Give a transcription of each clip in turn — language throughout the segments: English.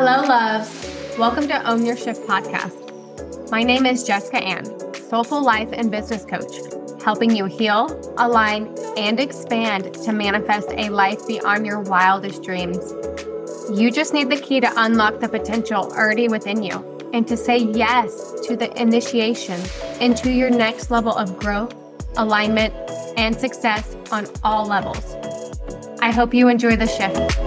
Hello, loves. Welcome to Own Your Shift podcast. My name is Jessica Ann, soulful life and business coach, helping you heal, align, and expand to manifest a life beyond your wildest dreams. You just need the key to unlock the potential already within you and to say yes to the initiation into your next level of growth, alignment, and success on all levels. I hope you enjoy the shift.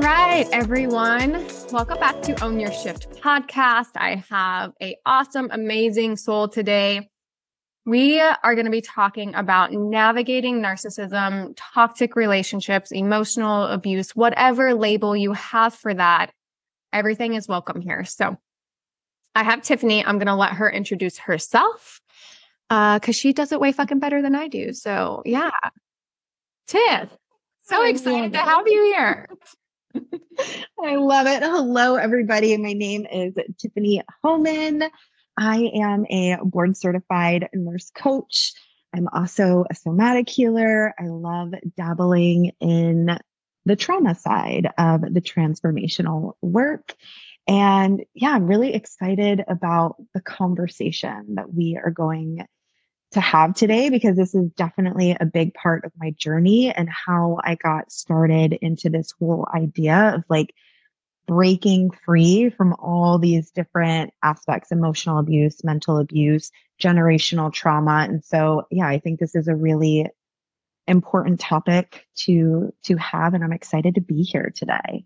Right, everyone. Welcome back to Own Your Shift podcast. I have a awesome, amazing soul today. We are going to be talking about navigating narcissism, toxic relationships, emotional abuse, whatever label you have for that. Everything is welcome here. So I have Tiffany. I'm going to let her introduce herself because uh, she does it way fucking better than I do. So yeah. Tiff, so excited to have you here. I love it. Hello, everybody. My name is Tiffany Homan. I am a board certified nurse coach. I'm also a somatic healer. I love dabbling in the trauma side of the transformational work. And yeah, I'm really excited about the conversation that we are going to have today because this is definitely a big part of my journey and how I got started into this whole idea of like breaking free from all these different aspects emotional abuse, mental abuse, generational trauma. And so, yeah, I think this is a really important topic to to have and I'm excited to be here today.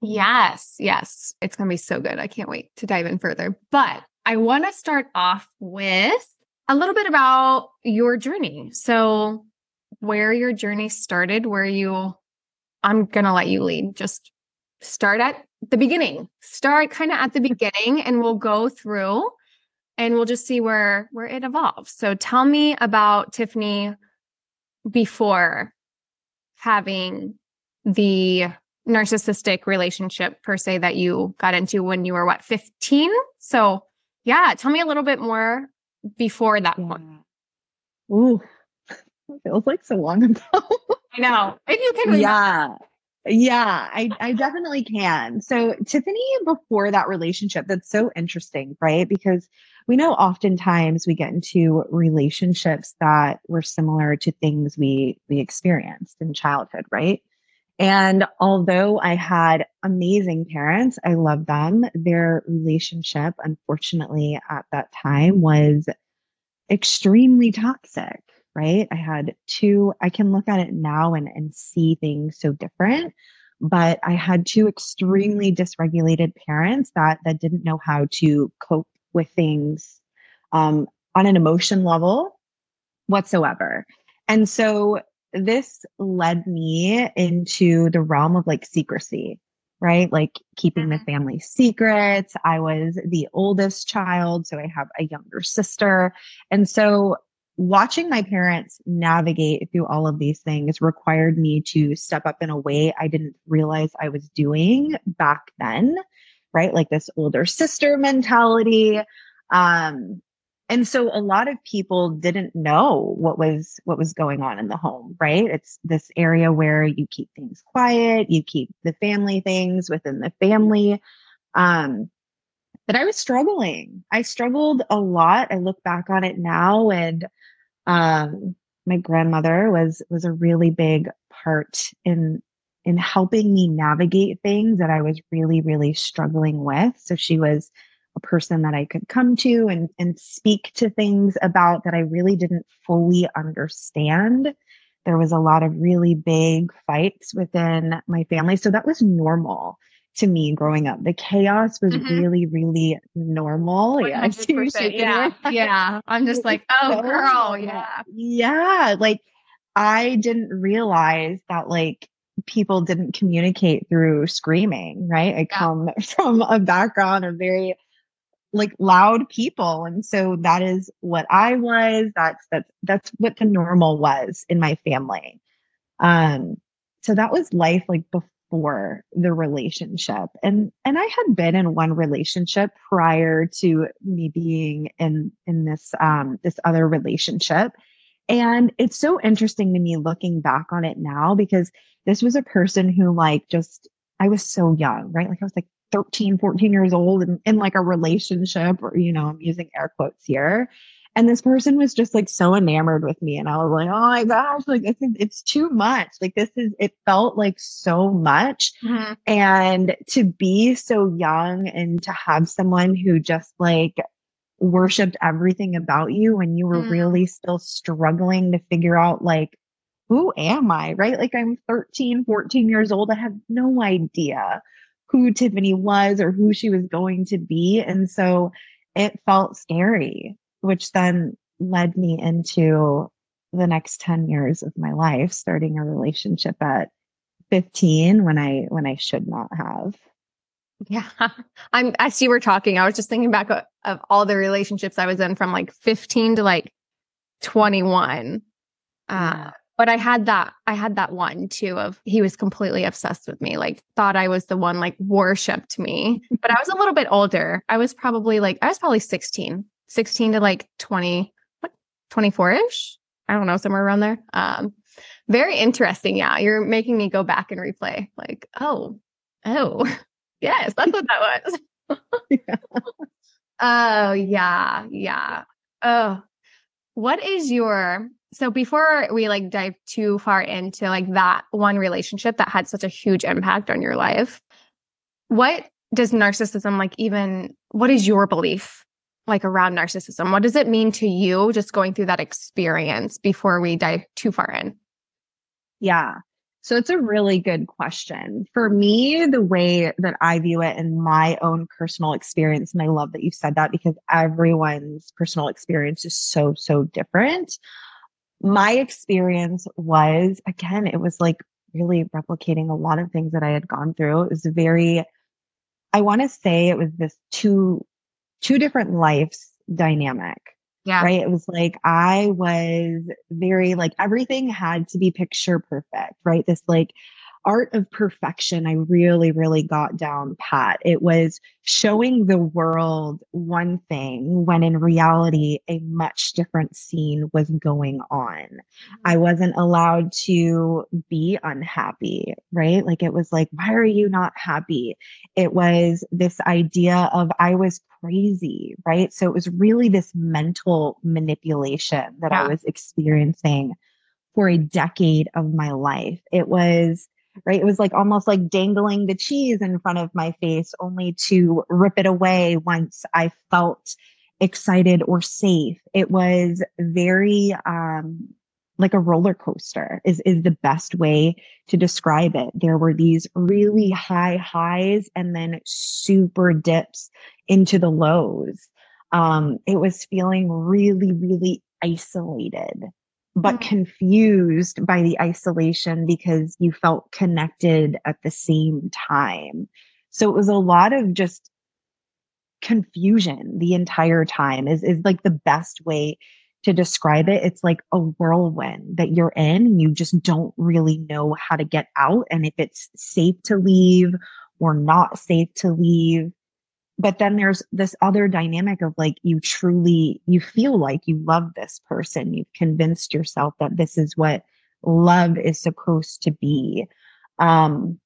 Yes, yes. It's going to be so good. I can't wait to dive in further. But I want to start off with a little bit about your journey. So, where your journey started, where you, I'm going to let you lead. Just start at the beginning. Start kind of at the beginning and we'll go through and we'll just see where where it evolves. So tell me about Tiffany before having the narcissistic relationship per se that you got into when you were what 15 so yeah tell me a little bit more before that point? Ooh, it feels like so long ago. I know. If you can, remember. yeah. Yeah, I, I definitely can. So, Tiffany, before that relationship, that's so interesting, right? Because we know oftentimes we get into relationships that were similar to things we we experienced in childhood, right? And although I had amazing parents, I love them, their relationship, unfortunately, at that time was extremely toxic, right? I had two, I can look at it now and, and see things so different, but I had two extremely dysregulated parents that, that didn't know how to cope with things um, on an emotion level whatsoever. And so this led me into the realm of like secrecy, right? Like keeping the mm-hmm. family secrets. I was the oldest child, so I have a younger sister. And so watching my parents navigate through all of these things required me to step up in a way I didn't realize I was doing back then, right? Like this older sister mentality. Um, and so a lot of people didn't know what was what was going on in the home right? It's this area where you keep things quiet you keep the family things within the family. Um but i was struggling. I struggled a lot. I look back on it now and um my grandmother was was a really big part in in helping me navigate things that i was really really struggling with. So she was a person that I could come to and, and speak to things about that I really didn't fully understand. There was a lot of really big fights within my family. So that was normal to me growing up. The chaos was mm-hmm. really, really normal. Yeah. Yeah. yeah. I'm just like, oh, girl. Yeah. Yeah. Like, I didn't realize that, like, people didn't communicate through screaming, right? I come from a background of very like loud people. And so that is what i was. That's that's that's what the normal was in my family. Um so that was life like before the relationship. And and i had been in one relationship prior to me being in in this um this other relationship. And it's so interesting to me looking back on it now because this was a person who like just, I was so young, right? Like I was like 13, 14 years old and in like a relationship or, you know, I'm using air quotes here. And this person was just like so enamored with me. And I was like, oh my gosh, like this is, it's too much. Like this is, it felt like so much. Mm-hmm. And to be so young and to have someone who just like worshiped everything about you when you were mm. really still struggling to figure out like, who am I? Right? Like I'm 13, 14 years old. I have no idea who Tiffany was or who she was going to be. And so it felt scary which then led me into the next 10 years of my life, starting a relationship at 15 when I when I should not have. Yeah. I'm as you were talking, I was just thinking back of, of all the relationships I was in from like 15 to like 21. Uh, but I had that I had that one too of he was completely obsessed with me, like thought I was the one, like worshipped me. but I was a little bit older. I was probably like I was probably 16 16 to like 20, what, 24 ish? I don't know, somewhere around there. Um, very interesting. Yeah. You're making me go back and replay like, oh, oh, yes, that's what that was. yeah. Oh, yeah. Yeah. Oh, what is your, so before we like dive too far into like that one relationship that had such a huge impact on your life, what does narcissism like even, what is your belief like around narcissism? What does it mean to you just going through that experience before we dive too far in? Yeah. So it's a really good question. For me, the way that I view it in my own personal experience, and I love that you said that because everyone's personal experience is so, so different. My experience was, again, it was like really replicating a lot of things that I had gone through. It was very, I want to say it was this two two different lives dynamic. Yeah. Right. It was like I was very like everything had to be picture perfect, right? This like art of perfection, I really, really got down pat. It was showing the world one thing when in reality, a much different scene was going on. I mm-hmm. wasn't allowed to be unhappy, right? Like it was like, why are you not happy? It was this idea of I was crazy, right? So it was really this mental manipulation that yeah. I was experiencing for a decade of my life. It was right? It was like almost like dangling the cheese in front of my face, only to rip it away once I felt excited or safe. It was very, um, like a roller coaster is, is the best way to describe it. There were these really high highs and then super dips into the lows. Um, it was feeling really, really isolated but mm-hmm. confused by the isolation because you felt connected at the same time. So it was a lot of just confusion the entire time is, is like the best way to describe it. It's like a whirlwind that you're in and you just don't really know how to get out and if it's safe to leave or not safe to leave but then there's this other dynamic of like you truly you feel like you love this person. You've convinced yourself that this is what love is supposed to be. Um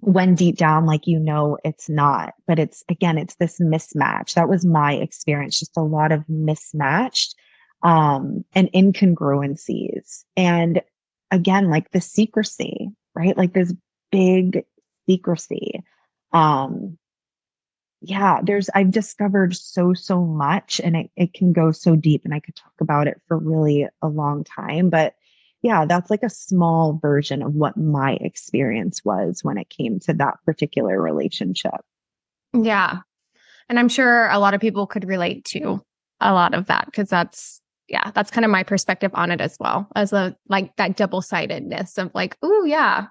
when deep down like you know it's not but it's again it's this mismatch. That was my experience just a lot of mismatched um and incongruencies. And again like the secrecy right? Like this big secrecy um yeah, there's, I've discovered so, so much and it, it can go so deep and I could talk about it for really a long time. But yeah, that's like a small version of what my experience was when it came to that particular relationship. Yeah. And I'm sure a lot of people could relate to a lot of that because that's, yeah, that's kind of my perspective on it as well as a like that double sidedness of like, oh, yeah,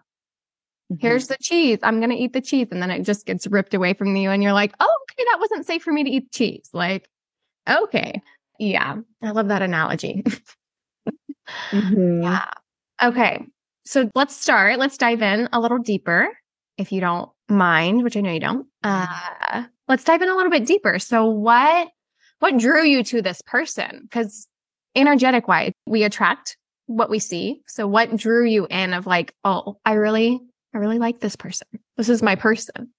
Mm-hmm. Here's the cheese. I'm going to eat the cheese. And then it just gets ripped away from you. And you're like, oh, okay, that wasn't safe for me to eat cheese. Like, okay. Yeah. I love that analogy. mm-hmm. Yeah. Okay. So let's start. Let's dive in a little deeper if you don't mind, which I know you don't. Uh, let's dive in a little bit deeper. So what, what drew you to this person? Because energetic wise, we attract what we see. So what drew you in of like, oh, I really, I really like this person. This is my person.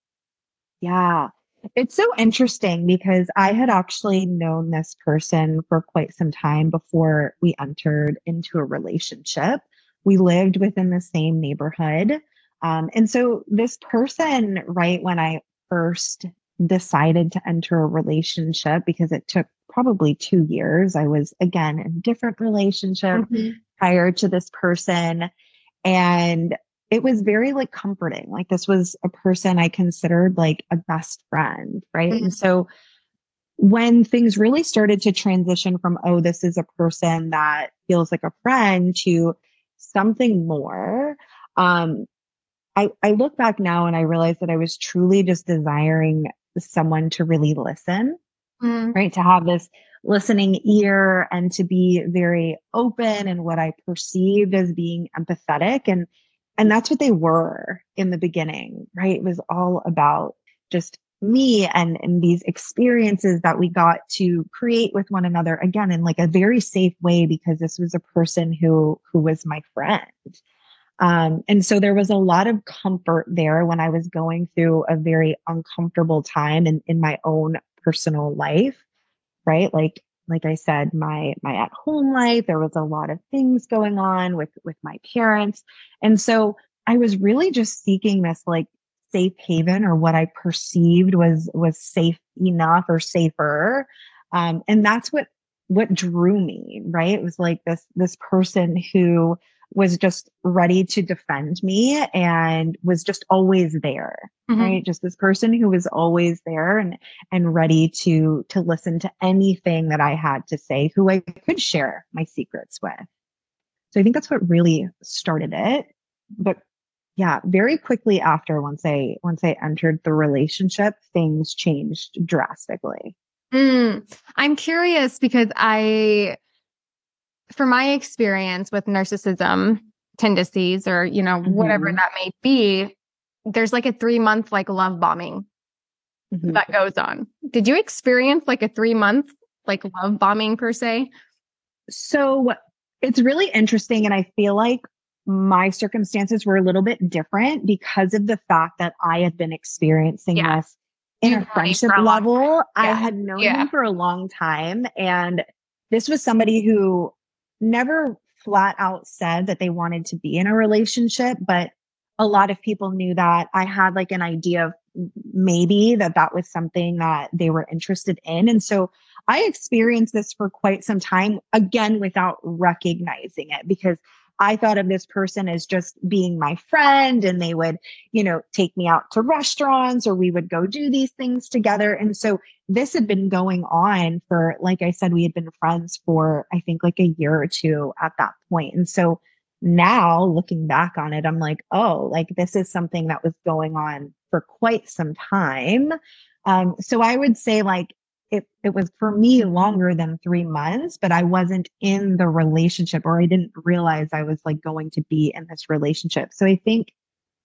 Yeah. It's so interesting because I had actually known this person for quite some time before we entered into a relationship. We lived within the same neighborhood. Um, and so this person, right when I first decided to enter a relationship, because it took probably two years, I was again in a different relationship mm-hmm. prior to this person. And it was very like comforting. Like this was a person I considered like a best friend. Right. Mm-hmm. And so when things really started to transition from, oh, this is a person that feels like a friend to something more, um, I, I look back now and I realize that I was truly just desiring someone to really listen, mm. right? To have this listening ear and to be very open and what I perceived as being empathetic. And and that's what they were in the beginning, right? It was all about just me and, and these experiences that we got to create with one another again in like a very safe way because this was a person who who was my friend um, and so there was a lot of comfort there when i was going through a very uncomfortable time in, in my own personal life right like like i said my my at home life there was a lot of things going on with with my parents. And so i was really just seeking this like safe haven or what i perceived was was safe enough or safer. Um and that's what what drew me right? It was like this this person who was just ready to defend me and was just always there mm-hmm. right? Just this person who was always there and and ready to to listen to anything that i had to say who i could share my secrets with. So i think that's what really started it. But yeah very quickly after once i once i entered the relationship things changed drastically. Mm, i'm curious because i from my experience with narcissism tendencies or, you know, mm-hmm. whatever that may be, there's like a three month like love bombing mm-hmm. that goes on. Did you experience like a three month like love bombing per se? So it's really interesting. And I feel like my circumstances were a little bit different because of the fact that I had been experiencing yeah. this in a friendship a level. Yeah. I had known yeah. him for a long time. And this was somebody who never flat out said that they wanted to be in a relationship, but a lot of people knew that I had like an idea of maybe that that was something that they were interested in. And so I experienced this for quite some time, again, without recognizing it because I thought of this person as just being my friend and they would, you know, take me out to restaurants or we would go do these things together. And so this had been going on for, like I said, we had been friends for, I think, like a year or two at that point. And so now looking back on it, I'm like, oh, like this is something that was going on for quite some time. Um, so I would say like it, it was for me longer than three months, but I wasn't in the relationship or I didn't realize I was like going to be in this relationship. So I think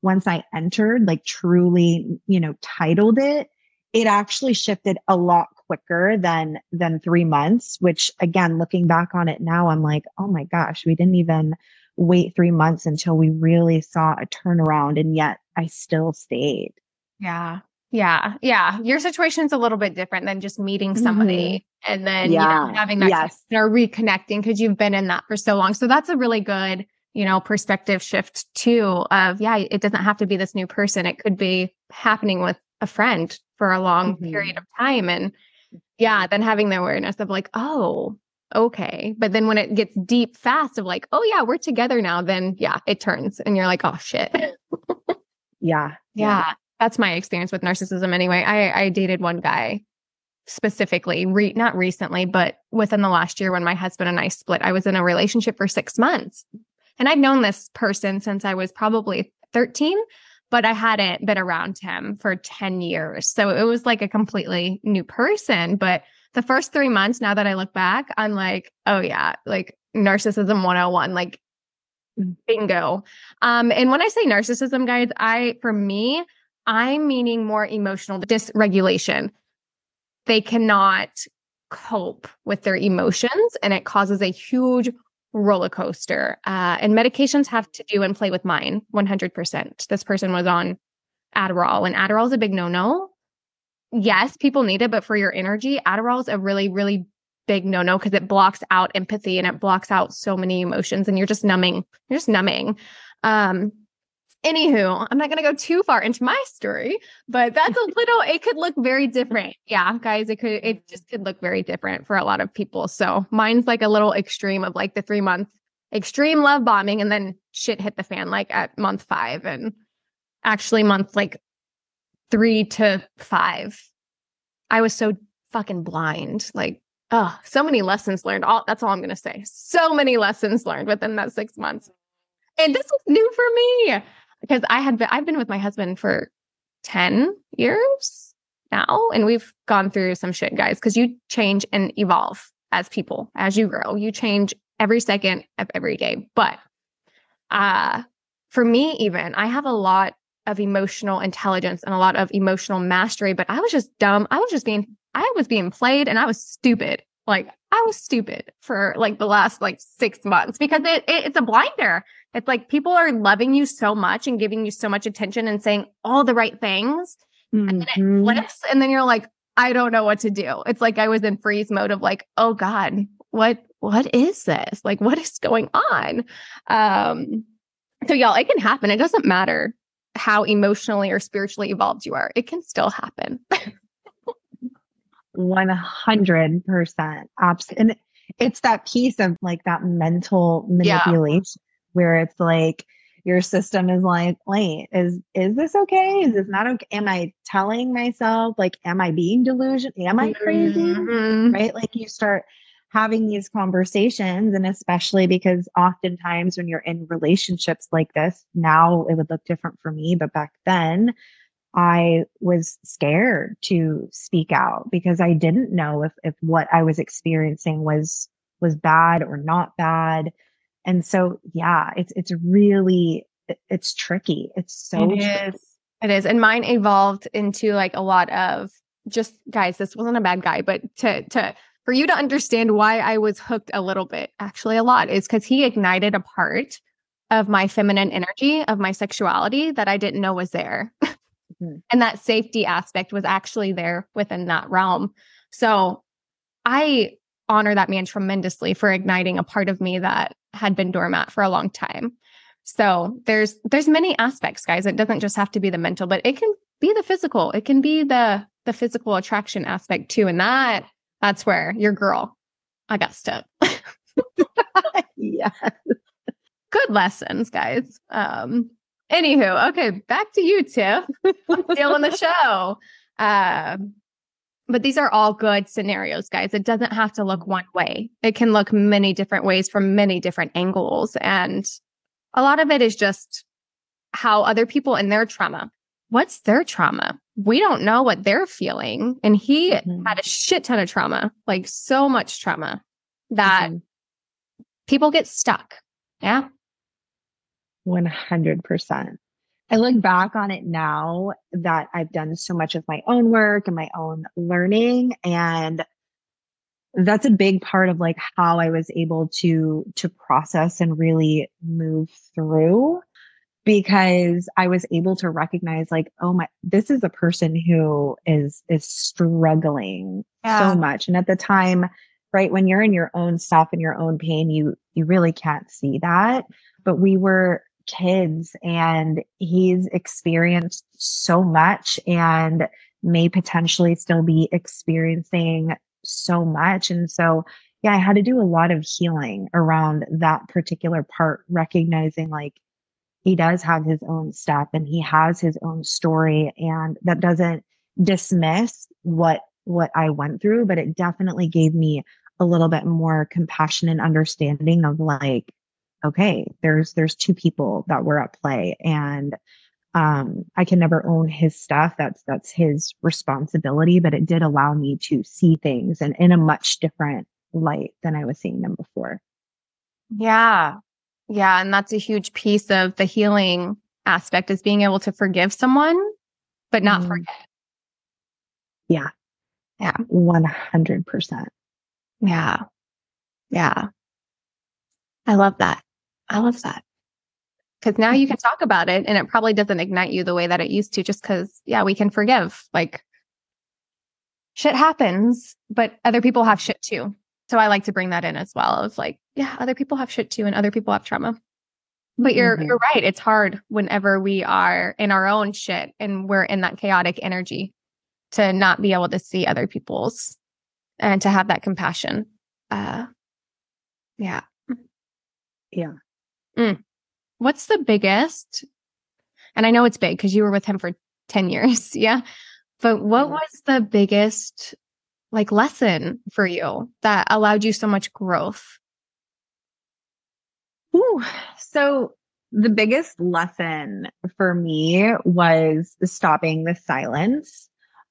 once I entered, like truly, you know, titled it, it actually shifted a lot quicker than than three months, which again, looking back on it now, I'm like, oh my gosh, we didn't even wait three months until we really saw a turnaround and yet I still stayed. Yeah. Yeah. Yeah. Your situation's a little bit different than just meeting somebody mm-hmm. and then yeah. you know, having that yes. or reconnecting because you've been in that for so long. So that's a really good, you know, perspective shift too of, yeah, it doesn't have to be this new person. It could be happening with a friend for a long mm-hmm. period of time. And yeah, then having the awareness of like, oh, okay. But then when it gets deep fast of like, oh yeah, we're together now, then yeah, it turns and you're like, oh shit. yeah. Yeah that's my experience with narcissism anyway. I, I dated one guy specifically, re- not recently, but within the last year when my husband and I split, I was in a relationship for six months. And I'd known this person since I was probably 13, but I hadn't been around him for 10 years. So it was like a completely new person. But the first three months, now that I look back, I'm like, oh yeah, like narcissism 101, like bingo. Um, and when I say narcissism, guys, I, for me, I'm meaning more emotional dysregulation. They cannot cope with their emotions and it causes a huge roller coaster. Uh, and medications have to do and play with mine 100%. This person was on Adderall, and Adderall is a big no no. Yes, people need it, but for your energy, Adderall is a really, really big no no because it blocks out empathy and it blocks out so many emotions, and you're just numbing. You're just numbing. Um, Anywho, I'm not going to go too far into my story, but that's a little, it could look very different. Yeah, guys, it could, it just could look very different for a lot of people. So mine's like a little extreme of like the three month extreme love bombing and then shit hit the fan like at month five and actually month like three to five. I was so fucking blind. Like, oh, so many lessons learned. All that's all I'm going to say. So many lessons learned within that six months. And this was new for me because I had been, I've been with my husband for 10 years now and we've gone through some shit guys because you change and evolve as people as you grow. You change every second of every day. But uh for me even I have a lot of emotional intelligence and a lot of emotional mastery but I was just dumb. I was just being I was being played and I was stupid. Like I was stupid for like the last like six months because it, it, it's a blinder. It's like people are loving you so much and giving you so much attention and saying all the right things. Mm-hmm. And then it mm-hmm. flips. And then you're like, I don't know what to do. It's like I was in freeze mode of like, oh God, what what is this? Like what is going on? Um so y'all, it can happen. It doesn't matter how emotionally or spiritually evolved you are. It can still happen. 100% absolutely and it's that piece of like that mental manipulation. Where it's like your system is like wait is is this okay is this not okay am i telling myself like am i being delusional am i crazy mm-hmm. right like you start having these conversations and especially because oftentimes when you're in relationships like this now it would look different for me but back then I was scared to speak out because I didn't know if, if what I was experiencing was, was bad or not bad. And so, yeah, it's, it's really, it's tricky. It's so it tricky. Is. It is. And mine evolved into like a lot of just guys, this wasn't a bad guy, but to, to, for you to understand why I was hooked a little bit, actually a lot, is because he ignited a part of my feminine energy, of my sexuality that I didn't know was there. Mm-hmm. And that safety aspect was actually there within that realm. So I honor that man tremendously for igniting a part of me that had been dormant for a long time. So there's there's many aspects, guys. It doesn't just have to be the mental, but it can be the physical. It can be the the physical attraction aspect too. And that that's where your girl, I got stuck. yes. Good lessons, guys. Um, Anywho, okay, back to you, Tiff. Still on the show. Uh, but these are all good scenarios, guys. It doesn't have to look one way. It can look many different ways from many different angles. And a lot of it is just how other people in their trauma, what's their trauma? We don't know what they're feeling. And he mm-hmm. had a shit ton of trauma, like so much trauma that mm-hmm. people get stuck. Yeah. 100%. I look back on it now that I've done so much of my own work and my own learning and that's a big part of like how I was able to to process and really move through because I was able to recognize like oh my this is a person who is is struggling yeah. so much and at the time right when you're in your own stuff and your own pain you you really can't see that but we were kids and he's experienced so much and may potentially still be experiencing so much. And so, yeah, I had to do a lot of healing around that particular part, recognizing like he does have his own stuff and he has his own story. And that doesn't dismiss what, what I went through, but it definitely gave me a little bit more compassion and understanding of like, okay, there's there's two people that were at play and um I can never own his stuff. That's that's his responsibility, but it did allow me to see things and in a much different light than I was seeing them before. Yeah. Yeah, and that's a huge piece of the healing aspect is being able to forgive someone but not mm. forget. Yeah. Yeah. 100%. Yeah. Yeah. I love that. I love that. Cause now you can talk about it and it probably doesn't ignite you the way that it used to just cause yeah, we can forgive. Like shit happens, but other people have shit too. So I like to bring that in as well of like, yeah, other people have shit too and other people have trauma. But you're mm-hmm. you're right. It's hard whenever we are in our own shit and we're in that chaotic energy to not be able to see other people's and to have that compassion. Uh yeah. Yeah. Mm. What's the biggest? And I know it's big because you were with him for 10 years. Yeah. But what was the biggest like lesson for you that allowed you so much growth? Ooh, so the biggest lesson for me was stopping the silence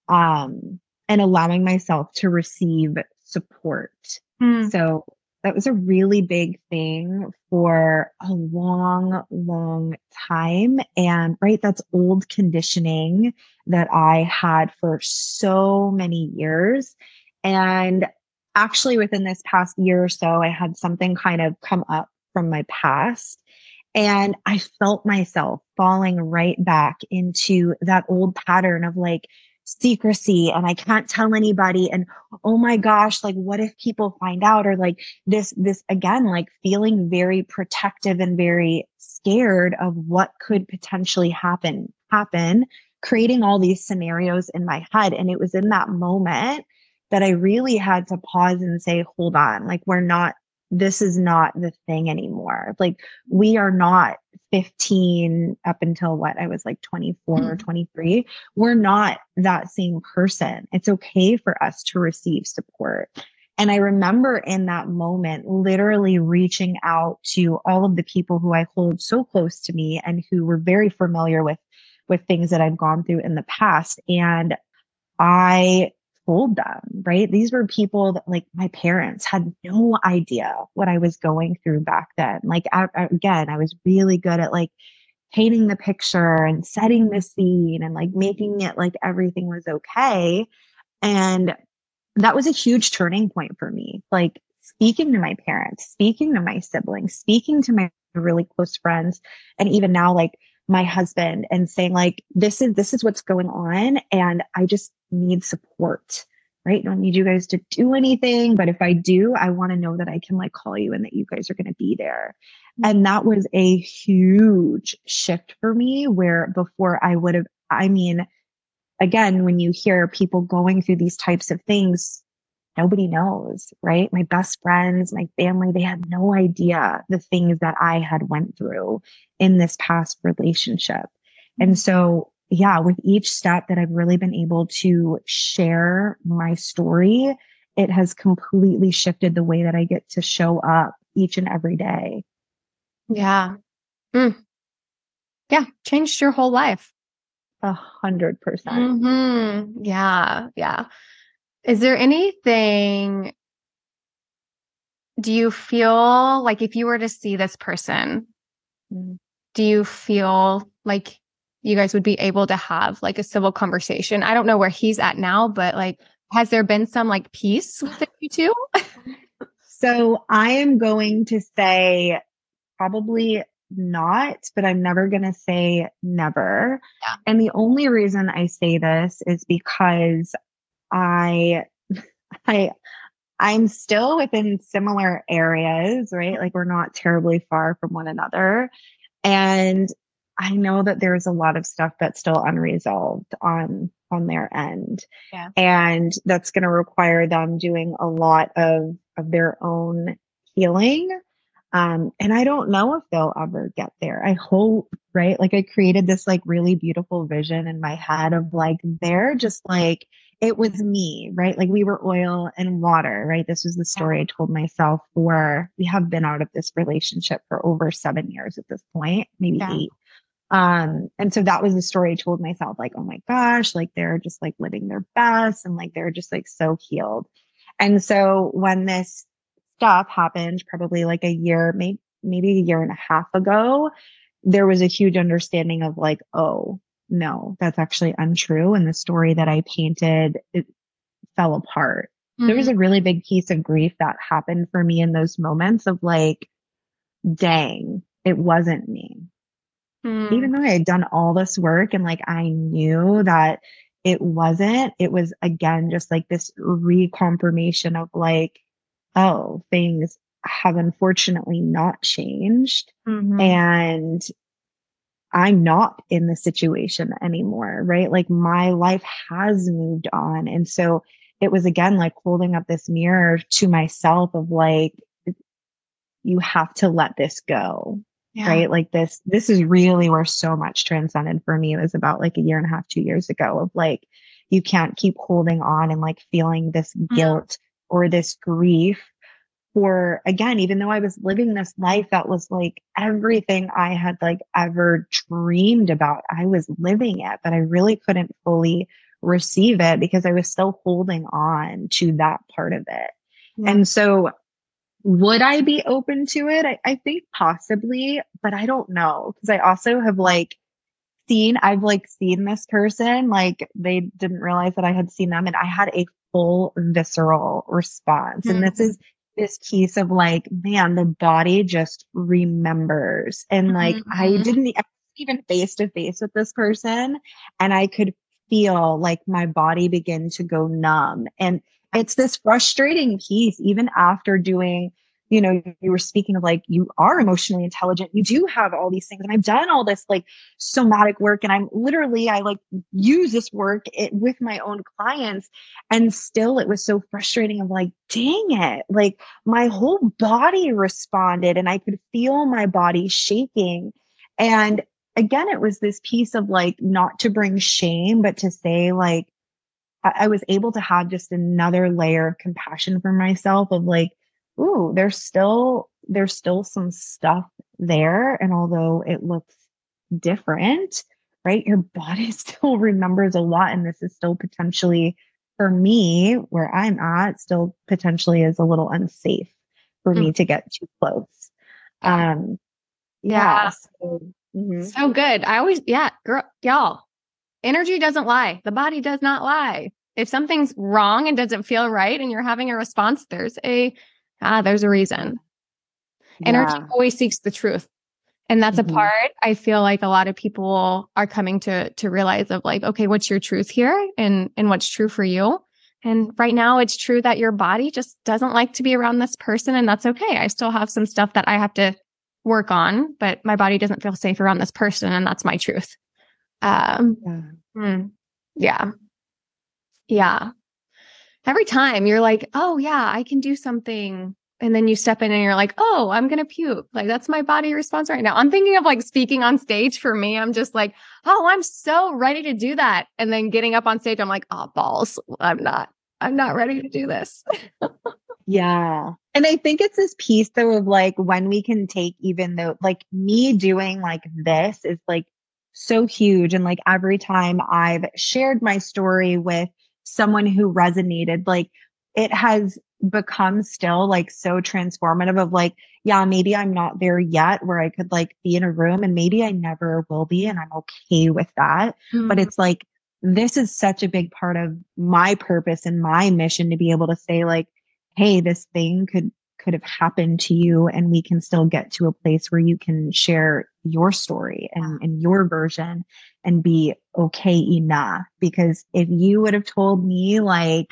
um, and allowing myself to receive support. Mm. So that was a really big thing for a long, long time. And right, that's old conditioning that I had for so many years. And actually, within this past year or so, I had something kind of come up from my past. And I felt myself falling right back into that old pattern of like, secrecy and I can't tell anybody. And oh my gosh, like what if people find out or like this, this again, like feeling very protective and very scared of what could potentially happen, happen, creating all these scenarios in my head. And it was in that moment that I really had to pause and say, hold on, like we're not this is not the thing anymore. Like we are not 15 up until what I was like 24 mm-hmm. or 23. We're not that same person. It's okay for us to receive support. And I remember in that moment, literally reaching out to all of the people who I hold so close to me and who were very familiar with, with things that I've gone through in the past. And I told them, right? These were people that like my parents had no idea what I was going through back then. Like, I, again, I was really good at like painting the picture and setting the scene and like making it like everything was okay. And that was a huge turning point for me. Like speaking to my parents, speaking to my siblings, speaking to my really close friends, and even now, like my husband and saying like this is this is what's going on and i just need support right don't need you guys to do anything but if i do i want to know that i can like call you and that you guys are going to be there mm-hmm. and that was a huge shift for me where before i would have i mean again when you hear people going through these types of things nobody knows, right? My best friends, my family, they had no idea the things that I had went through in this past relationship. And so, yeah, with each step that I've really been able to share my story, it has completely shifted the way that I get to show up each and every day. Yeah. Mm. Yeah. Changed your whole life. A hundred percent. Mm-hmm. Yeah. Yeah. Is there anything do you feel like if you were to see this person, mm, do you feel like you guys would be able to have like a civil conversation? I don't know where he's at now, but like, has there been some like peace with you two? so I am going to say probably not, but I'm never going to say never. Yeah. And the only reason I say this is because I, I, I'm still within similar areas, right? Like we're not terribly far from one another. And I know that there's a lot of stuff that's still unresolved on on their end. Yeah. And that's going to require them doing a lot of of their own healing. Um, and I don't know if they'll ever get there. I hope, right? Like I created this like really beautiful vision in my head of like they're just like it was me, right? Like we were oil and water, right? This was the story I told myself for, we have been out of this relationship for over seven years at this point, maybe yeah. eight. Um, and so that was the story I told myself, like, oh my gosh, like they're just like living their best and like they're just like so healed. And so when this stuff happened, probably like a year, maybe, maybe a year and a half ago, there was a huge understanding of like, oh, no, that's actually untrue. And the story that I painted, it fell apart. mm-hmm. there was mm-hmm. a really big piece of grief that happened for me in those moments of like, dang, it wasn't me. Mm. Even though I had done all this work and like I knew that it wasn't, it was again just like this reconfirmation of like, oh, things have unfortunately not changed. Mm-hmm. And I'm not in the situation anymore, right? Like my life has moved on. And so it was again like holding up this mirror to myself of like, you have to let this go. Yeah. Right. Like this, this is really where so much transcended for me. It was about like a year and a half, two years ago of like, you can't keep holding on and like feeling this mm-hmm. guilt or this grief for again, even though I was living this life that was like everything I had like ever dreamed about, I was living it, but I really couldn't fully receive it because I was still holding on to that part of it. And so would I be open to it? I, I think possibly, but I don't know because I also have like seen, I've like seen this person, like they didn't realize that I had seen them and I had a full visceral response. Mm-hmm. And this is this piece of like, man, the body just remembers. And like, mm-hmm. I didn't even face to face with this person and I could feel like my body begin to go numb. And it's this frustrating piece, even after doing you know, you were speaking of like, you are emotionally intelligent. You do have all these things. And I've done all this like somatic work and I'm literally, I like use this work it, with my own clients. And still it was so frustrating of like, dang it. Like my whole body responded and I could feel my body shaking. And again, it was this piece of like, not to bring shame, but to say like, I, was able to have just another layer of compassion for myself of like, ooh, there's still there's still some stuff there. And although it looks different, right, your body still remembers a lot. And this is still potentially for me, where I'm at, still potentially is a little unsafe for mm-hmm. me to get too close. Um yeah. yeah. So, mm-hmm. so good. I always, yeah, girl, y'all, energy doesn't lie. The body does not lie. If something's wrong and doesn't feel right and you're having a response, there's a ah, there's a reason. Yeah. Energy always seeks the truth. And that's mm-hmm. a part I feel like a lot of people are coming to to realize of like, okay, what's your truth here and and what's true for you? And right now it's true that your body just doesn't like to be around this person and that's okay. I still have some stuff that I have to work on, but my body doesn't feel safe around this person and that's my truth. Um yeah. Mm, yeah. Yeah every time you're like, oh, yeah, I can do something. And then you step in and you're like, oh, I'm going to puke. Like, that's my body response right now. I'm thinking of like speaking on stage for me. I'm just like, oh, I'm so ready to do that. And then getting up on stage, I'm like, oh, balls. I'm not, I'm not ready to do this. yeah. And I think it's this piece though of like when we can take even though like me doing like this is like so huge. And like every time I've shared my story with someone who resonated like it has become still like so transformative of like yeah maybe i'm not there yet where i could like be in a room and maybe i never will be and i'm okay with that mm-hmm. but it's like this is such a big part of my purpose and my mission to be able to say like hey this thing could could have happened to you and we can still get to a place where you can share your story and, and your version and be okay enough. Because if you would have told me like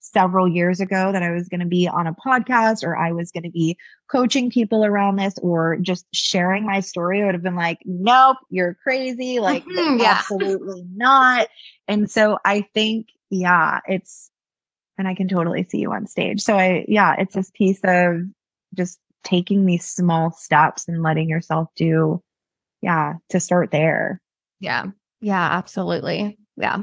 several years ago that I was going to be on a podcast or I was going to be coaching people around this or just sharing my story, I would have been like, nope, you're crazy. Like, mm-hmm, yeah. absolutely not. And so I think, yeah, it's, and I can totally see you on stage. So I, yeah, it's this piece of just taking these small steps and letting yourself do, yeah, to start there. Yeah. Yeah, absolutely. Yeah.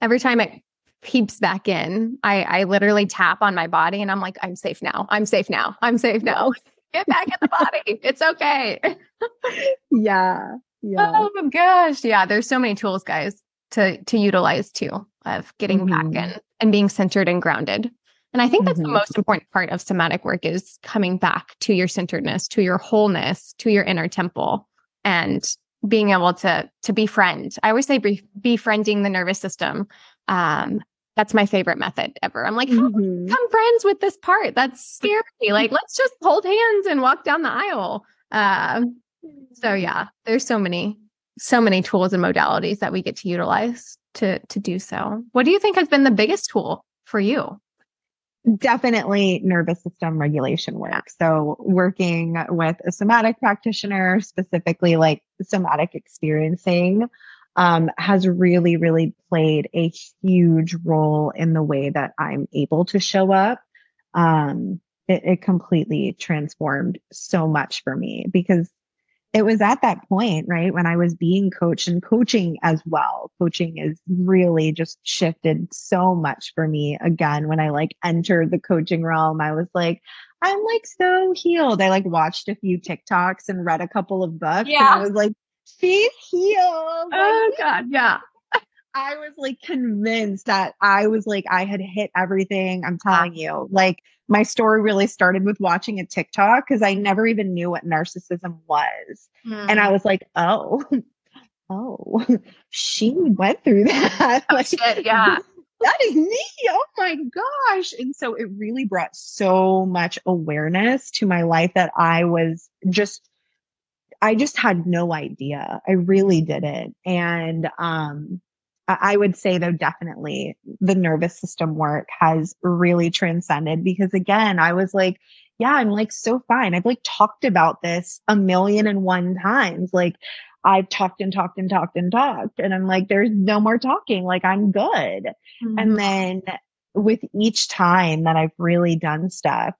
Every time it peeps back in, I, I literally tap on my body and I'm like, I'm safe now. I'm safe now. I'm safe now. Get back in the body. It's okay. yeah. Yeah. Oh my gosh. Yeah. There's so many tools, guys, to to utilize too of getting mm-hmm. back in and being centered and grounded. And I think that's mm-hmm. the most important part of somatic work is coming back to your centeredness, to your wholeness, to your inner temple and being able to to befriend. I always say be, befriending the nervous system um, That's my favorite method ever. I'm like, mm-hmm. become friends with this part. That's scary. like, let's just hold hands and walk down the aisle. Uh, so yeah, there's so many, so many tools and modalities that we get to utilize to to do so. What do you think has been the biggest tool for you? Definitely nervous system regulation work. So working with a somatic practitioner, specifically like somatic experiencing, um, has really, really played a huge role in the way that I'm able to show up. Um, it, it completely transformed so much for me because it was at that point, right, when I was being coached and coaching as well. Coaching is really just shifted so much for me. Again, when I like entered the coaching realm, I was like, I'm like so healed. I like watched a few TikToks and read a couple of books. Yeah. And I was like, she's healed. Oh God, yeah. I was like convinced that I was like, I had hit everything. I'm telling you, like my story really started with watching a TikTok because I never even knew what narcissism was. Mm. And I hmm. was like, oh, oh, she went through that. Oh, like, shit, yeah. That is me. Oh my gosh. And so it really brought so much awareness to my life that I was just I just had no idea. I really didn't. And um I would say though, definitely the nervous system work has really transcended because again, I was like, yeah, I'm like so fine. I've like talked about this a million and one times. Like I've talked and talked and talked and talked. And I'm like, there's no more talking. Like I'm good. Mm-hmm. And then with each time that I've really done stuff,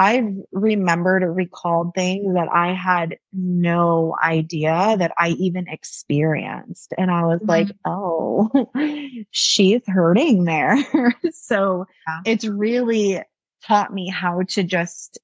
I've remembered or recalled things that I had no idea that I even experienced. And I was mm-hmm. like, oh, she's hurting there. so yeah. it's really taught me how to just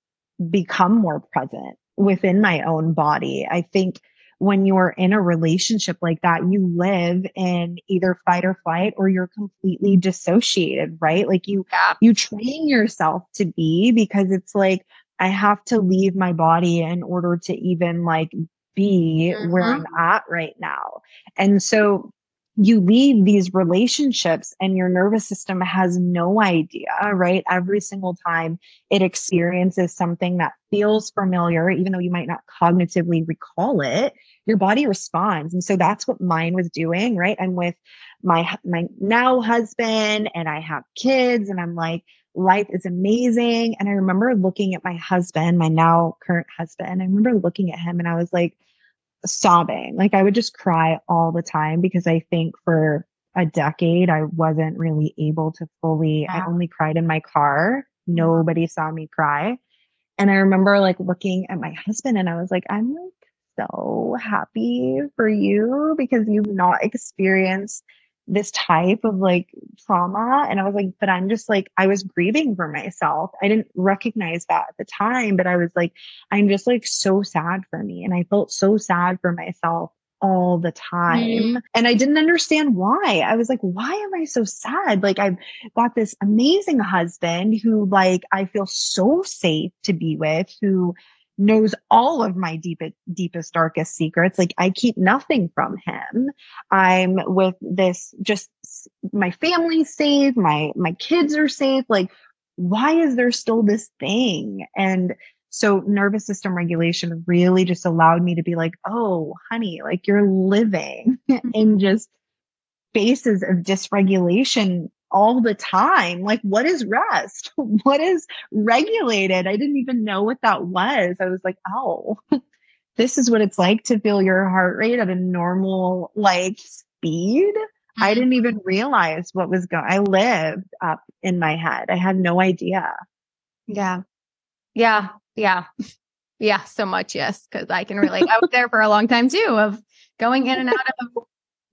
become more present within my own body. I think when you're in a relationship like that, you live in either fight or flight or you're completely dissociated, right? Like you, yeah. you train yourself to be because it's like, I have to leave my body in order to even like be mm-hmm. where I'm at right now. And so you leave these relationships and your nervous system has no idea, right? Every single time it experiences something that feels familiar, even though you might not cognitively recall it, your body responds. And so that's what mine was doing, right? I'm with my, my now husband and I have kids and I'm like, life is amazing. And I remember looking at my husband, my now current husband. I remember looking at him and I was like, sobbing. Like I would just cry all the time because I think for a decade I wasn't really able to fully. I only cried in my car. Mm-hmm. Nobody saw me cry. And I remember like looking at my husband and I was like, I'm like so happy for you because you've not experienced this type of like trauma. And I was like, but I'm just like, I was grieving for myself. I didn't recognize that at the time, but I was like, I'm just like so sad for me. And I felt so sad for myself all the time. Mm-hmm. And I didn't understand why. I was like, why am I so sad? Like I've got this amazing husband who like I feel so safe to be with, who knows all of my deepest, deepest, darkest secrets. Like I keep nothing from him. I'm with this, just my family's safe. My, my kids are safe. Like, why is there still this thing? And so nervous system regulation really just allowed me to be like, Oh, honey, like you're living in just spaces of dysregulation all the time. Like, what is rest? what is regulated? I didn't even know what that was. I was like, oh, this is what it's like to feel your heart rate at a normal, like, speed. I mm-hmm. didn't even realize what was going. I lived up in my head. I had no idea. Yeah. Yeah. Yeah. Yeah. So much. Yes. Cause I can relate. I was there for a long time too of going in and out of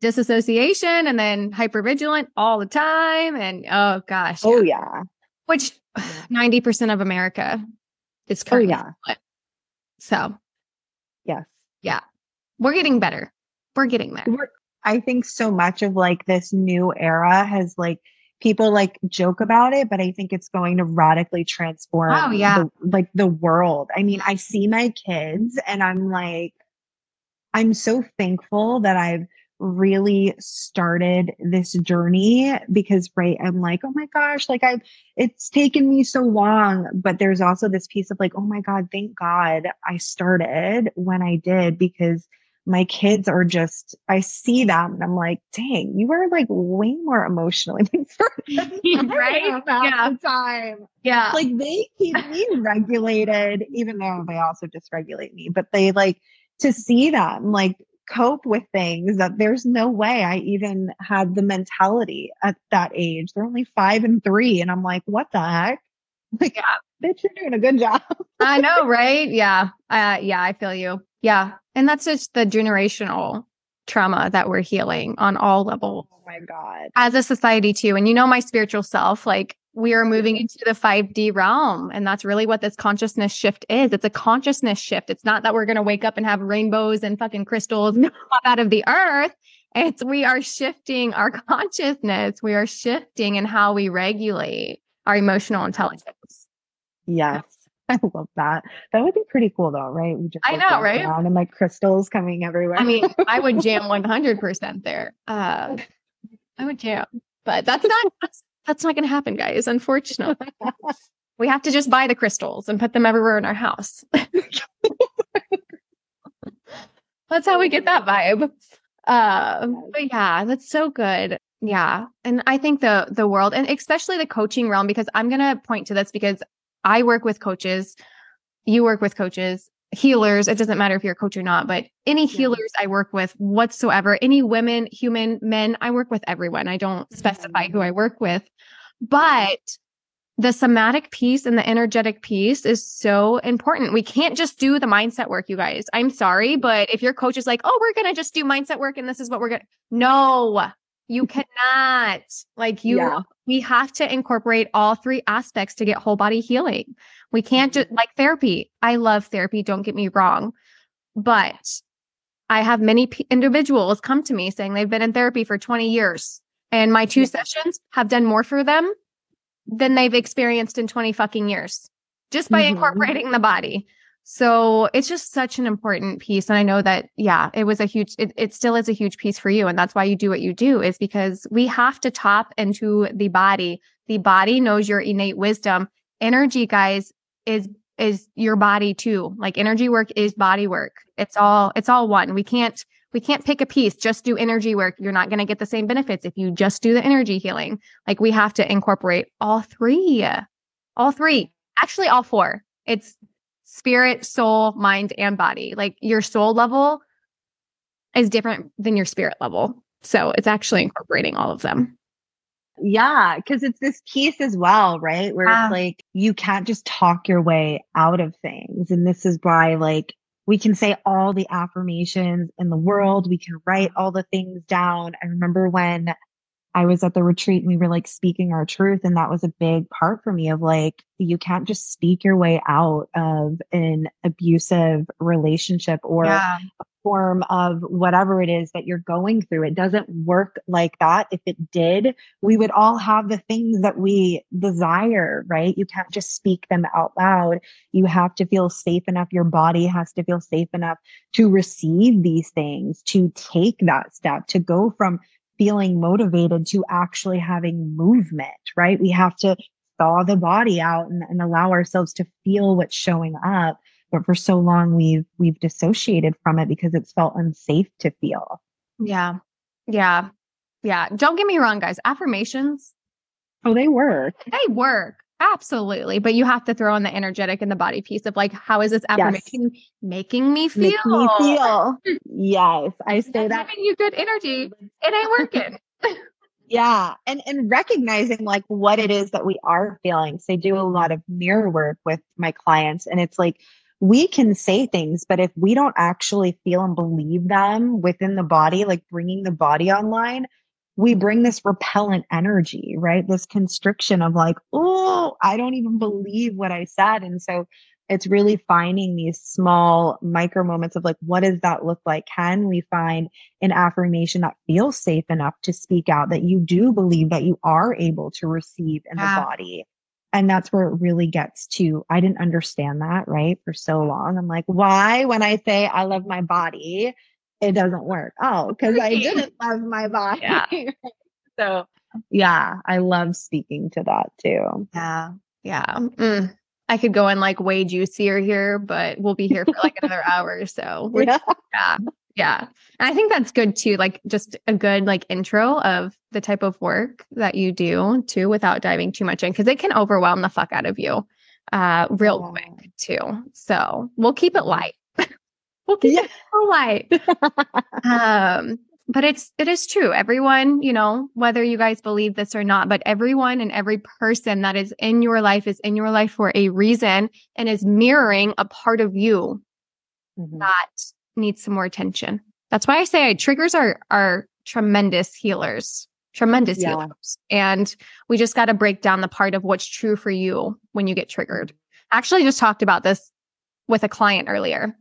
disassociation and then hypervigilant all the time. And oh gosh. Oh yeah. Which 90% of America is oh, currently. Oh, yeah. So yes. Yeah. We're getting better. We're getting there. We're, I think so much of like this new era has like people like joke about it, but I think it's going to radically transform oh, yeah. The, like the world. I mean, I see my kids and I'm like, I'm so thankful that I've really started this journey because, right, I'm like, oh my gosh, like I've, it's taken me so long. But there's also this piece of like, oh my God, thank God I started when I did because my kids are just, I see them and I'm like, dang, you are like way more emotionally right? yeah. time. Yeah. Like they keep me regulated, even though they also dysregulate me, but they like to see them like cope with things that there's no way I even had the mentality at that age. They're only five and three. And I'm like, what the heck? Like, yeah. bitch, you're doing a good job. I know, right? Yeah. Uh, yeah, I feel you. Yeah. And that's just the generational trauma that we're healing on all levels. Oh my God. As a society, too. And you know, my spiritual self, like, we are moving into the 5D realm. And that's really what this consciousness shift is. It's a consciousness shift. It's not that we're going to wake up and have rainbows and fucking crystals pop out of the earth. It's we are shifting our consciousness. We are shifting in how we regulate our emotional intelligence. Yes. I love that. That would be pretty cool though, right? We just I know, right? Around and like crystals coming everywhere. I mean, I would jam 100% there. Uh, I would jam, but that's not, that's, that's not going to happen, guys. Unfortunately, we have to just buy the crystals and put them everywhere in our house. that's how we get that vibe. Uh, but yeah, that's so good. Yeah. And I think the the world and especially the coaching realm because I'm going to point to this because I work with coaches, you work with coaches, healers, it doesn't matter if you're a coach or not, but any healers I work with whatsoever, any women, human, men, I work with everyone. I don't mm-hmm. specify who I work with. But the somatic piece and the energetic piece is so important. We can't just do the mindset work, you guys. I'm sorry, but if your coach is like, "Oh, we're going to just do mindset work and this is what we're going to." No. You cannot. Like you yeah. we have to incorporate all three aspects to get whole body healing. We can't just mm-hmm. like therapy. I love therapy, don't get me wrong. But I have many p- individuals come to me saying they've been in therapy for 20 years and my two yeah. sessions have done more for them than they've experienced in 20 fucking years just by mm-hmm. incorporating the body. So it's just such an important piece. And I know that, yeah, it was a huge, it, it still is a huge piece for you. And that's why you do what you do is because we have to tap into the body. The body knows your innate wisdom. Energy, guys, is is your body too. Like energy work is body work. It's all it's all one. We can't we can't pick a piece, just do energy work. You're not going to get the same benefits if you just do the energy healing. Like we have to incorporate all three. All three. Actually all four. It's spirit, soul, mind, and body. Like your soul level is different than your spirit level. So it's actually incorporating all of them. Yeah, because it's this piece as well, right? Where it's like you can't just talk your way out of things. And this is why, like, we can say all the affirmations in the world, we can write all the things down. I remember when I was at the retreat and we were like speaking our truth. And that was a big part for me of like, you can't just speak your way out of an abusive relationship or yeah. a form of whatever it is that you're going through. It doesn't work like that. If it did, we would all have the things that we desire, right? You can't just speak them out loud. You have to feel safe enough. Your body has to feel safe enough to receive these things, to take that step, to go from feeling motivated to actually having movement, right? We have to thaw the body out and, and allow ourselves to feel what's showing up. But for so long we've we've dissociated from it because it's felt unsafe to feel. Yeah. Yeah. Yeah. Don't get me wrong, guys. Affirmations. Oh, they work. They work. Absolutely. But you have to throw in the energetic and the body piece of like, how is this affirmation yes. making me feel? Make me feel. yes. I say that. Giving you good energy. It ain't working. yeah. And and recognizing like what it is that we are feeling. So I do a lot of mirror work with my clients. And it's like we can say things, but if we don't actually feel and believe them within the body, like bringing the body online, we bring this repellent energy, right? This constriction of like, oh, I don't even believe what I said. And so it's really finding these small micro moments of like, what does that look like? Can we find an affirmation that feels safe enough to speak out that you do believe that you are able to receive in the body? And that's where it really gets to. I didn't understand that, right? For so long. I'm like, why, when I say I love my body, it doesn't work. Oh, because I didn't love my body. Yeah. so yeah, I love speaking to that too. Yeah. Yeah. Mm. I could go in like way juicier here, but we'll be here for like another hour. So Yeah. yeah. Yeah. And I think that's good too. Like just a good like intro of the type of work that you do too without diving too much in because it can overwhelm the fuck out of you uh real Yeah. quick too. So we'll keep it light. We'll keep Yeah. it so light. um but it's it is true everyone you know whether you guys believe this or not but everyone and every person that is in your life is in your life for a reason and is mirroring a part of you Mhm. that needs some more attention that's why i say triggers are are tremendous healers tremendous Yeah. healers and we just got to break down the part of what's true for you when you get triggered I actually just talked about this with a client earlier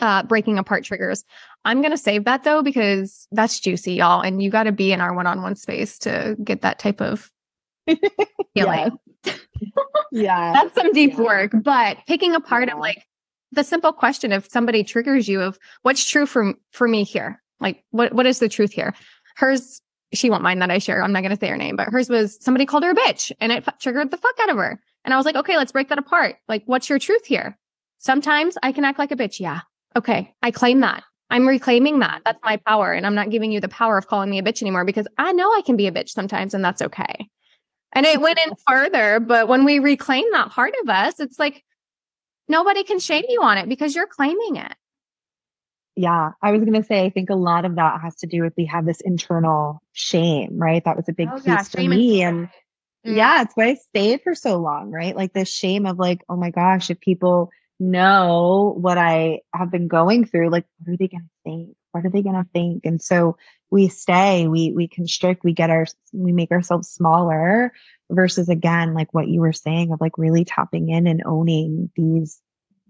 uh, breaking apart triggers. I'm going to save that though, because that's juicy, y'all. And you got to be in our one on one space to get that type of healing. Yeah. That's some deep Yeah. work. But picking apart Yeah. of like the simple question if somebody triggers you of what's true for, for me here? Like, what, what is the truth here? Hers, she won't mind that I share. I'm not going to say her name, but hers was somebody called her a bitch and it f- triggered the fuck out of her. And I was like, okay, let's break that apart. Like, what's your truth here? Sometimes I can act like a bitch. Yeah. Okay. I claim that. I'm reclaiming that. That's my power. And I'm not giving you the power of calling me a bitch anymore because I know I can be a bitch sometimes and that's okay. And it went in further. But when we reclaim that part of us, it's like nobody can shame you on it because you're claiming it. Yeah. I was going to say, I think a lot of that has to do with we have this internal shame, right? That was a big Oh, piece yeah, for shame and me. And Mm. yeah, it's why I stayed for so long, right? Like this shame of like, oh my gosh, if people know what I have been going through, like, what are they going to think? What are they going to think? And so we stay, we, we constrict, we get our, we make ourselves smaller versus again, like what you were saying of like really tapping in and owning these,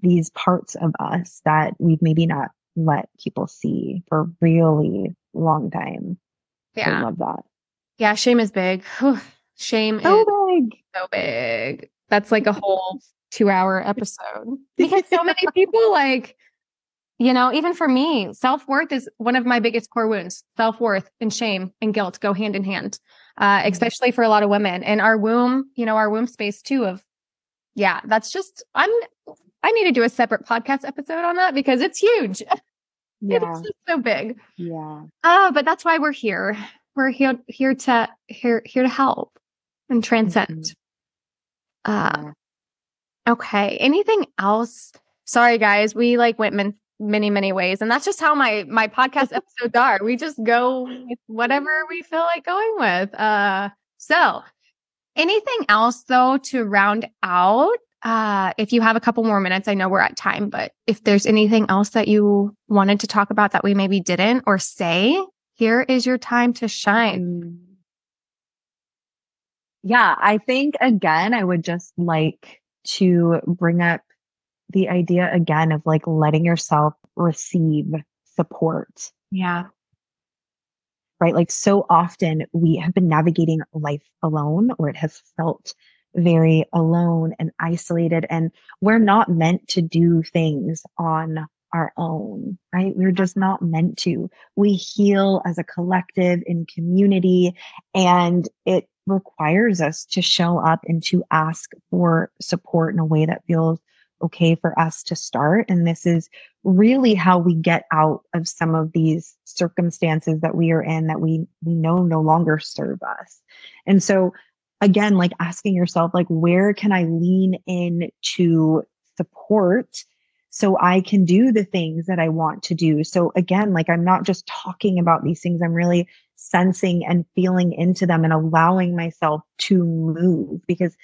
these parts of us that we've maybe not let people see for really long time. Yeah. I love that. Yeah. Shame is big. Shame So is big. so big. That's like a whole two hour episode because so many people like, you know, even for me, self worth is one of my biggest core wounds. Self worth and shame and guilt go hand in hand, uh, especially for a lot of women and our womb, you know, our womb space too of, yeah, that's just, I'm, I need to do a separate podcast episode on that because it's huge. Yeah. It's just so big. Yeah. Oh, but that's why we're here. We're here here to here here to help and transcend. Uh, Yeah. Okay. Anything else? Sorry, guys. We like went man- many many ways, and that's just how my my podcast episodes are. We just go with whatever we feel like going with. Uh, so anything else though to round out? Uh, if you have a couple more minutes, I know we're at time, but if there's anything else that you wanted to talk about that we maybe didn't or say, here is your time to shine. Mm. Yeah, I think again, I would just like to bring up the idea again of like letting yourself receive support, Yeah. right? Like so often we have been navigating life alone or it has felt very alone and isolated and we're not meant to do things on our own, right? We're just not meant to. We heal as a collective in community and it requires us to show up and to ask for support in a way that feels okay for us to start. And this is really how we get out of some of these circumstances that we are in that we, we know no longer serve us. And so again, like asking yourself, like, where can I lean in to support so I can do the things that I want to do? So again, like, I'm not just talking about these things. I'm really sensing and feeling into them and allowing myself to move because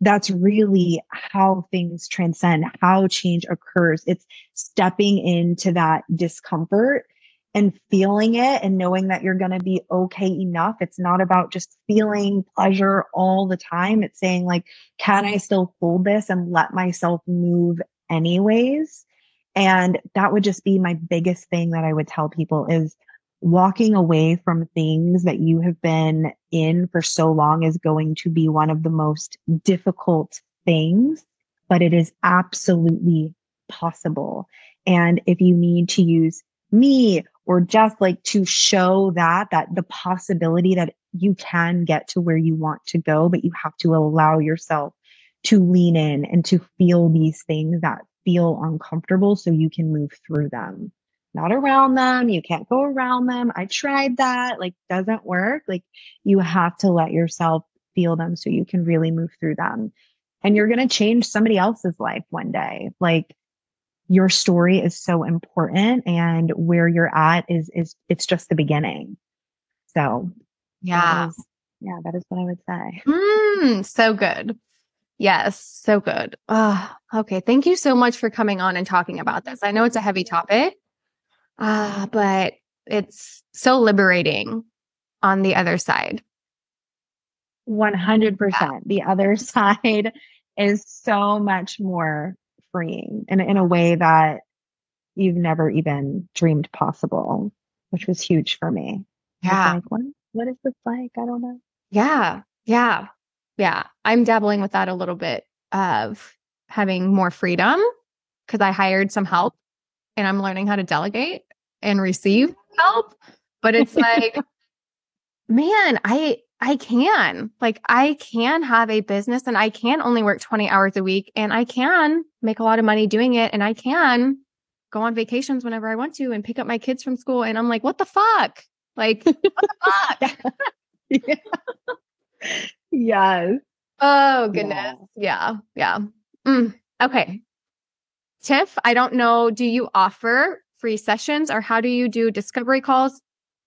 that's really how things transcend, how change occurs. It's stepping into that discomfort and feeling it and knowing that you're going to be okay enough. It's not about just feeling pleasure all the time. It's saying like, can I still hold this and let myself move anyways? And that would just be my biggest thing that I would tell people is walking away from things that you have been in for so long is going to be one of the most difficult things, but it is absolutely possible. And if you need to use me or just like to show that that the possibility that you can get to where you want to go but you have to allow yourself to lean in and to feel these things that feel uncomfortable so you can move through them. Not around them. You can't go around them. I tried that. Like doesn't work. Like you have to let yourself feel them so you can really move through them. And you're going to change somebody else's life one day. Like your story is so important and where you're at is is it's just the beginning. So yeah. that is, yeah that is what i would say. Mm, so good yes so good oh, okay thank you so much for coming on and talking about this i know it's a heavy topic uh, but it's so liberating on the other side 100% yeah. the other side is so much more freeing in, in a way that you've never even dreamed possible, which was huge for me. Yeah. Like, what, what is this like? I don't know. Yeah. Yeah. Yeah. I'm dabbling with that a little bit of having more freedom because I hired some help and I'm learning how to delegate and receive help. But it's like, man, I I can. Like I can have a business and I can only work 20 hours a week and I can make a lot of money doing it and I can go on vacations whenever I want to and pick up my kids from school and I'm like, what the fuck? Like, what the fuck? yeah. Yes. Oh goodness. Yeah. Yeah. yeah. Mm. Okay. Tiff, I don't know. Do you offer free sessions or how do you do discovery calls?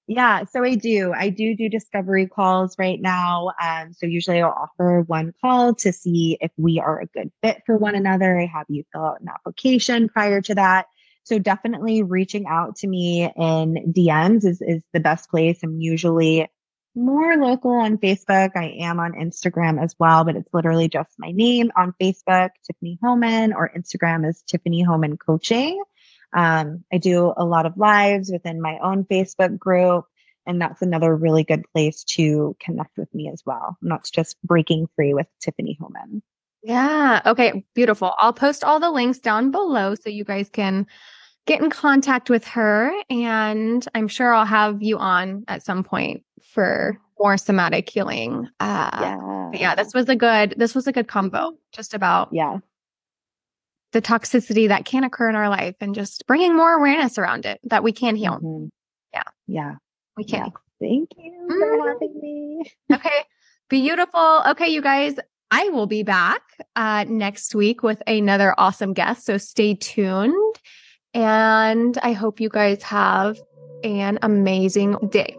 Yeah, so I do. I do do discovery calls right now. Um, so usually I'll offer one call to see if we are a good fit for one another. I have you fill out an application prior to that. So definitely reaching out to me in DMs is, is the best place. I'm usually more local on Facebook. I am on Instagram as well, but it's literally just my name on Facebook, Tiffany Homan, or Instagram is Tiffany Homan Coaching. Um, I do a lot of lives within my own Facebook group, and that's another really good place to connect with me as well. That's just breaking free with Tiffany Homan. Yeah. Okay. Beautiful. I'll post all the links down below so you guys can get in contact with her. And I'm sure I'll have you on at some point for more somatic healing. Uh, yeah. yeah. This was a good, this was a good combo just about yeah the toxicity that can occur in our life and just bringing more awareness around it that we can heal. Mm-hmm. Yeah. Yeah. We can. Yeah. Thank you mm-hmm. for having me. okay. Beautiful. Okay, you guys, I will be back uh, next week with another awesome guest. So stay tuned. And I hope you guys have an amazing day.